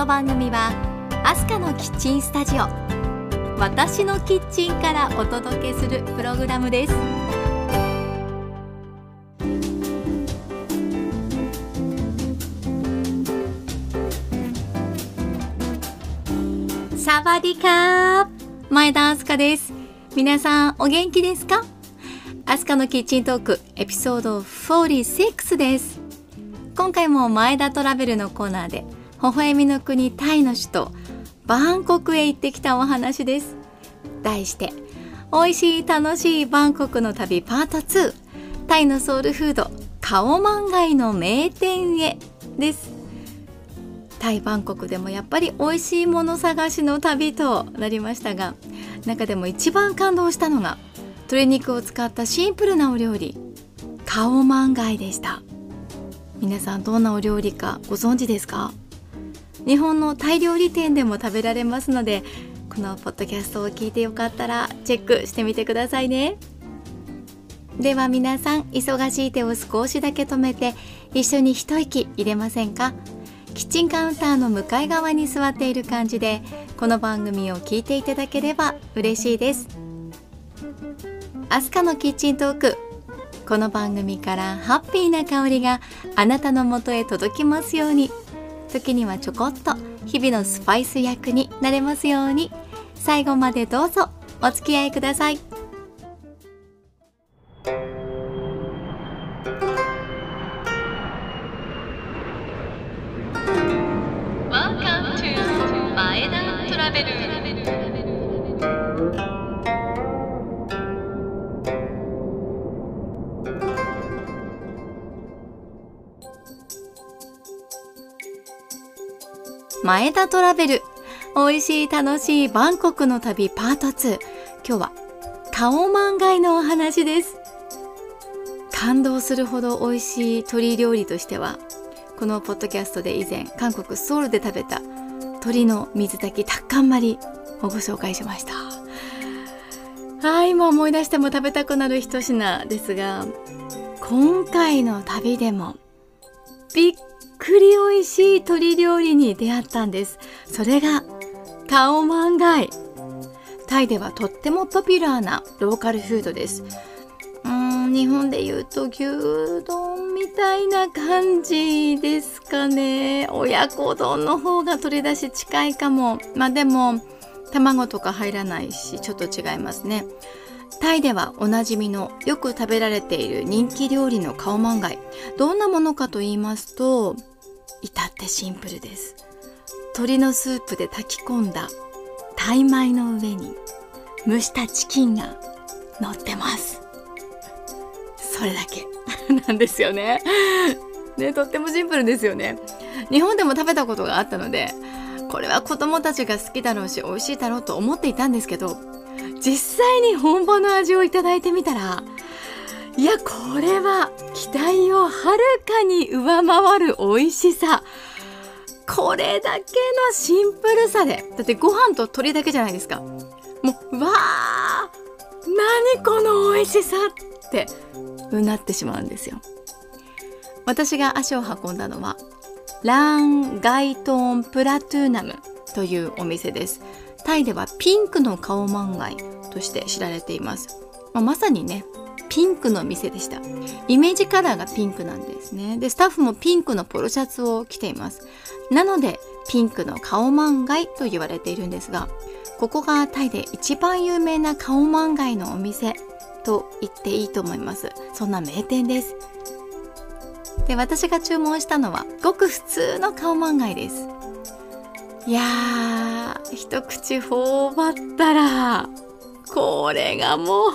この番組はアスカのキッチンスタジオ私のキッチンからお届けするプログラムです。サワディカー前田明日香です。皆さんお元気ですか？アスカのキッチントークエピソード46です。今回も前田トラベルのコーナーで微笑みの国タイの首都バンコクへ行ってきたお話です。題して美味しい楽しいバンコクの旅パート2タイのソウルフードカオマンガイの名店へです。タイバンコクでもやっぱり美味しいもの探しの旅となりましたが中でも一番感動したのが鶏肉を使ったシンプルなお料理カオマンガイでした。皆さんどんなお料理かご存知ですか？日本のタイ料理店でも食べられますのでこのポッドキャストを聞いてよかったらチェックしてみてくださいね。では皆さん忙しい手を少しだけ止めて一緒に一息入れませんか？キッチンカウンターの向かい側に座っている感じでこの番組を聞いていただければ嬉しいです。アスカのキッチントークこの番組からハッピーな香りがあなたのもとへ届きますように。時にはちょこっと日々のスパイス役になれますように。最後までどうぞお付き合いください。前田トラベル。美味しい楽しいバンコクの旅パート2今日はカオマンガイのお話です。感動するほど美味しい鶏料理としてはこのポッドキャストで以前韓国ソウルで食べた鶏の水炊きタッカンマリをご紹介しました。あ今思い出しても食べたくなる一品ですが今回の旅でもびっくり美味しい鶏料理に出会ったんです。それがカオマンガイ。タイではとってもポピュラーなローカルフードです。うん日本で言うと牛丼みたいな感じですかね。親子丼の方が取り出し近いかも。まあでも卵とか入らないしちょっと違いますね。タイではおなじみのよく食べられている人気料理のカオマンガイ。どんなものかと言いますと至ってシンプルです。鶏のスープで炊き込んだタイ米の上に蒸したチキンが乗ってます。それだけ。なんですよね。ねとってもシンプルですよね。日本でも食べたことがあったのでこれは子供たちが好きだろうし美味しいだろうと思っていたんですけど実際に本場の味をいただいてみたらいやこれは期待をはるかに上回る美味しさ。これだけのシンプルさで。だってご飯と鶏だけじゃないですか。もうわあ何この美味しさって。うなってしまうんですよ。私が足を運んだのはランガイトーンプラトゥーナムというお店です。タイではピンクのカオマンガイとして知られています、まあ、まさにねピンクの店でした。イメージカラーがピンクなんですね。でスタッフもピンクのポロシャツを着ています。なのでピンクのカオマンガイと言われているんですがここがタイで一番有名なカオマンガイのお店と言っていいと思います。そんな名店です。で私が注文したのはごく普通のカオマンガイです。いやー一口頬張ったらこれがもう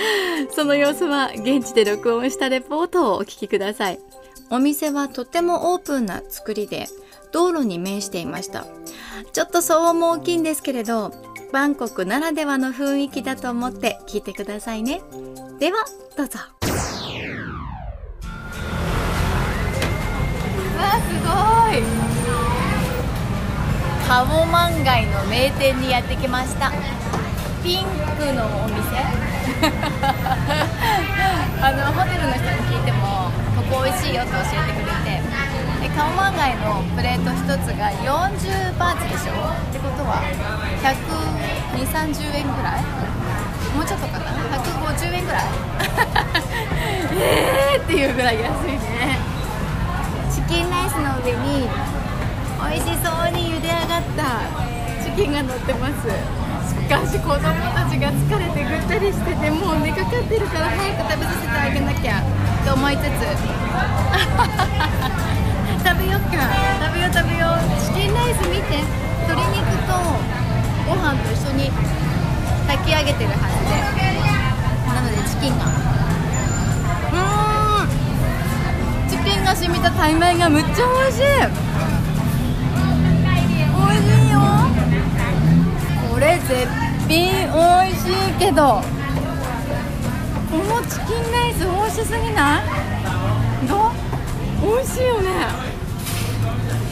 その様子は現地で録音したレポートをお聞きください。お店はとてもオープンな作りで道路に面していました。ちょっと騒音も大きいんですけれど、バンコクならではの雰囲気だと思って聞いてくださいね。では、どうぞ。わあ、すごいカモマンガイの名店にやってきました。ピンクのお店 あのホテルの人に聞いてもここ美味しいよって教えてくれてでカオマンガイのプレート1つが40バーツでしょ？ってことは12030円ぐらい？もうちょっとかな？150円ぐらい？えーっていうぐらい安いね。チキンライスの上に美味しそうに茹で上がったチキンが乗ってます。かし子供たちが疲れてぐったりしててもう寝かかってるから早く食べさせてあげなきゃと思い。つつ食べよっか食べよ食べよチキンライス見て鶏肉とご飯と一緒に炊き上げてるはずでなのでチキンがうんチキンが染みたタイ米がむっちゃ美味しい。これ絶品美味しいけど。このチキンライス美味しすぎない？どう？美味しいよね。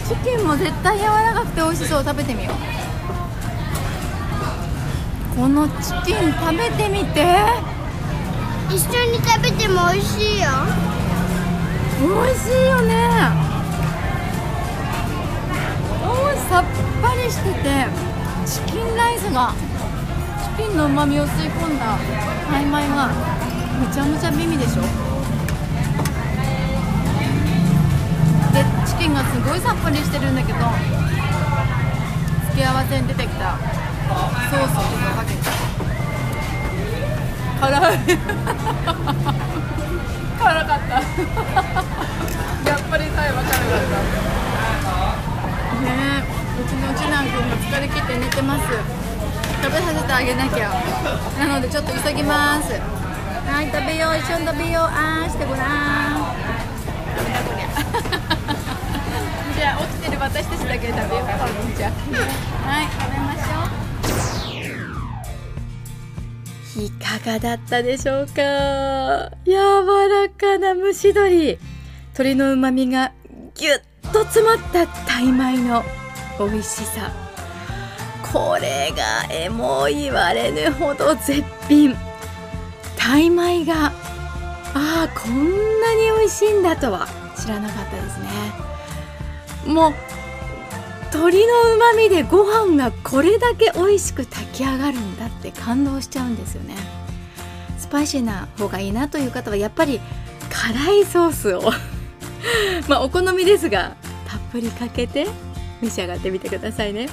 チキンも絶対柔らかくて美味しそう。食べてみよう。このチキン食べてみて。一緒に食べても美味しいよ。美味しいよね。おさっぱりしててチキンライスがチキンのうまみを吸い込んだタイ米がむちゃむちゃ美味でしょ。でチキンがすごいさっぱりしてるんだけど付け合わせに出てきたソースをちょっとかけて。辛い。辛かった。やっぱりさえは辛かった。ねえうちの次男くんが疲れ切って寝てます。食べさせてあげなきゃ。なのでちょっと急ぎます。はい食べよう一緒に食べよう。あーしてごらん。ダメだこりゃじゃあ起きてる私たちだけで食べようかじゃ。はい食べましょう。いかがだったでしょうか。柔らかな蒸し鶏。鶏の旨味がぎゅっと詰まったタイ米の美味しさ。これがえも言われぬほど絶品。タイ米がああこんなに美味しいんだとは知らなかったですね。もう鶏のうまみでご飯がこれだけ美味しく炊き上がるんだって感動しちゃうんですよね。スパイシーな方がいいなという方はやっぱり辛いソースを。まあお好みですがたっぷりかけて召し上がってみてくださいね。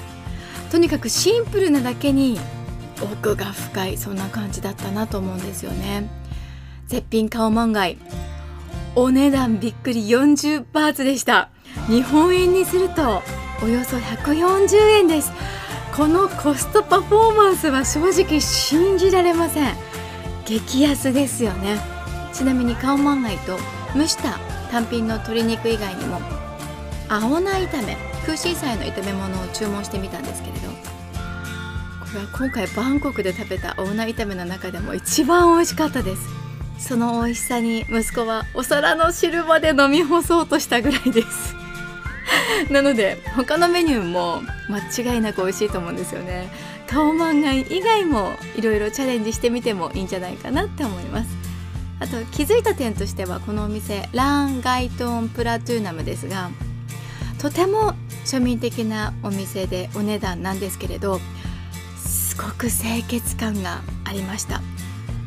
とにかくシンプルなだけに奥が深いそんな感じだったなと思うんですよね。絶品カオマンガイお値段びっくり40バーツでした。日本円にするとおよそ140円です。このコストパフォーマンスは正直信じられません。激安ですよね。ちなみにカオマンガイと蒸した単品の鶏肉以外にも青菜炒め空心菜の炒め物を注文してみたんですけれど。これは今回バンコクで食べた青菜炒めの中でも一番美味しかったです。その美味しさに息子はお皿の汁まで飲み干そうとしたぐらいです。なので他のメニューも間違いなく美味しいと思うんですよね。カオマンガイ以外もいろいろチャレンジしてみてもいいんじゃないかなって思います。あと気づいた点としてはこのお店ランガイトンプラトゥーナムですがとても庶民的なお店でお値段なんですけれどすごく清潔感がありました。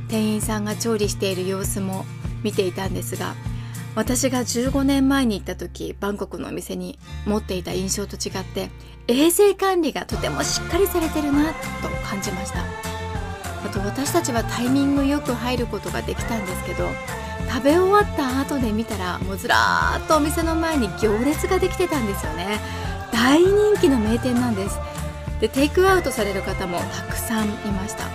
店員さんが調理している様子も見ていたんですが私が15年前に行った時バンコクのお店に持っていた印象と違って衛生管理がとてもしっかりされてるなと感じました。あと私たちはタイミングよく入ることができたんですけど食べ終わった後で見たらもうずらーっとお店の前に行列ができてたんですよね。大人気の名店なんです。でテイクアウトされる方もたくさんいました。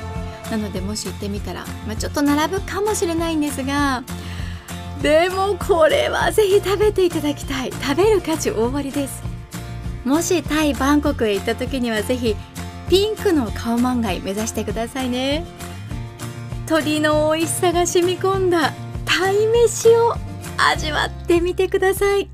なのでもし行ってみたら、まあ、ちょっと並ぶかもしれないんですがでもこれはぜひ食べていただきたい。食べる価値大割りです。もしタイバンコクへ行った時にはぜひピンクのカオマンガイ目指してくださいね。鶏の美味しさが染み込んだ鯛めしを味わってみてください。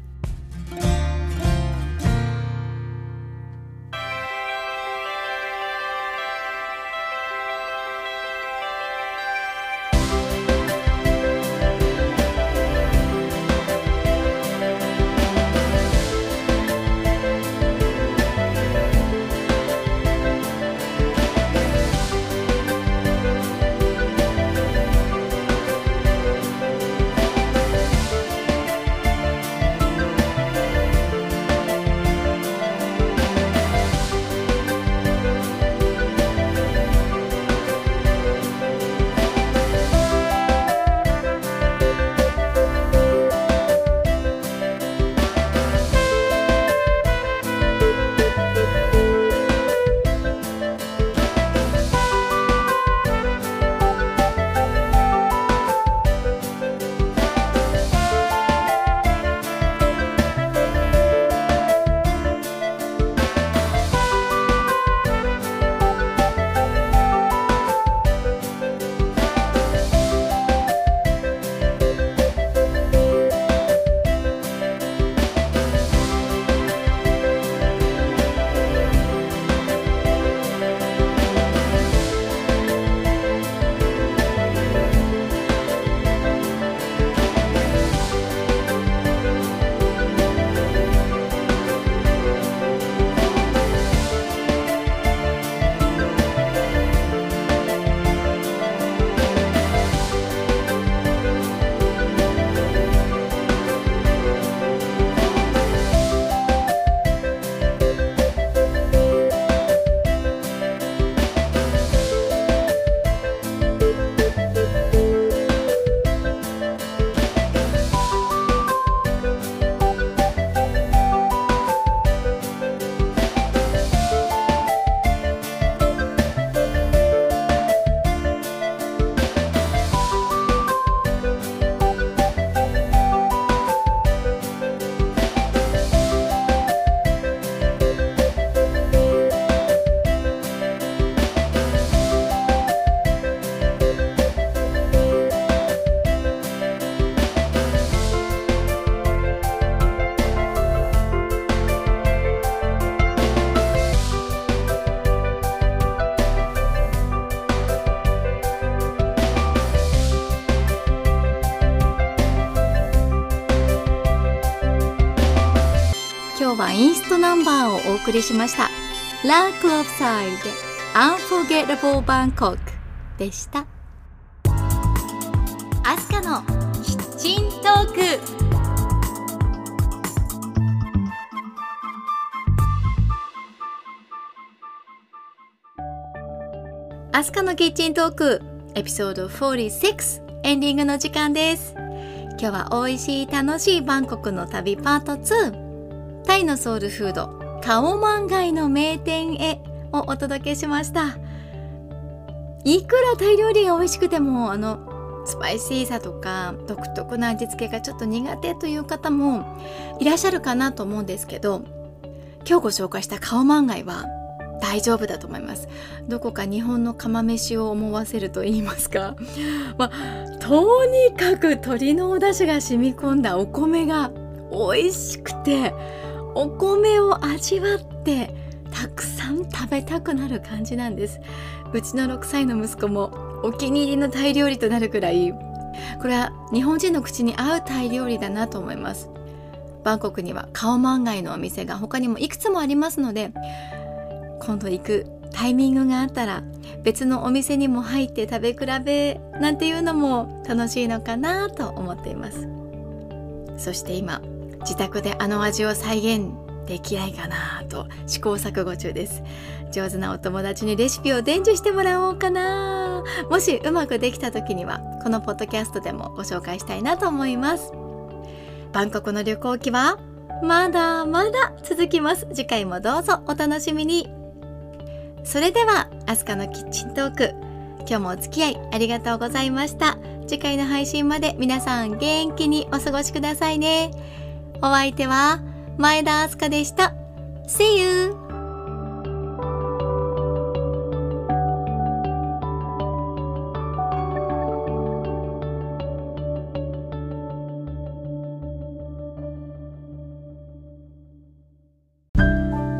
インストナンバーをお送りしました「ラックオフサイド Unforgettable Bangkok」でした。アスカのキッチントーク。アスカのキッチントークエピソード46エンディングの時間です。今日は美味しい楽しいバンコクの旅パート2タイのソウルフードカオマンガイの名店へをお届けしました。いくらタイ料理が美味しくてもあのスパイシーさとか独特な味付けがちょっと苦手という方もいらっしゃるかなと思うんですけど今日ご紹介したカオマンガイは大丈夫だと思います。どこか日本の釜飯を思わせると言いますか、まあ、とにかく鶏のお出汁が染み込んだお米が美味しくてお米を味わってたくさん食べたくなる感じなんです。うちの6歳の息子もお気に入りのタイ料理となるくらいこれは日本人の口に合うタイ料理だなと思います。バンコクにはカオマンガイのお店が他にもいくつもありますので今度行くタイミングがあったら別のお店にも入って食べ比べなんていうのも楽しいのかなと思っています。そして今自宅であの味を再現できないかなと試行錯誤中です。上手なお友達にレシピを伝授してもらおうかな。もしうまくできた時にはこのポッドキャストでもご紹介したいなと思います。バンコクの旅行記はまだまだ続きます。次回もどうぞお楽しみに。それではアスカのキッチントーク。今日もお付き合いありがとうございました。次回の配信まで皆さん元気にお過ごしくださいね。お相手は前田明日香でした。See you!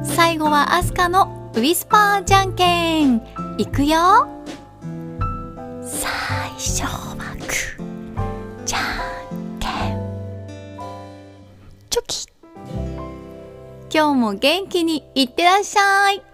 最後はアスカのウィスパーじゃんけん。いくよ。最初今日も元気にいってらっしゃい。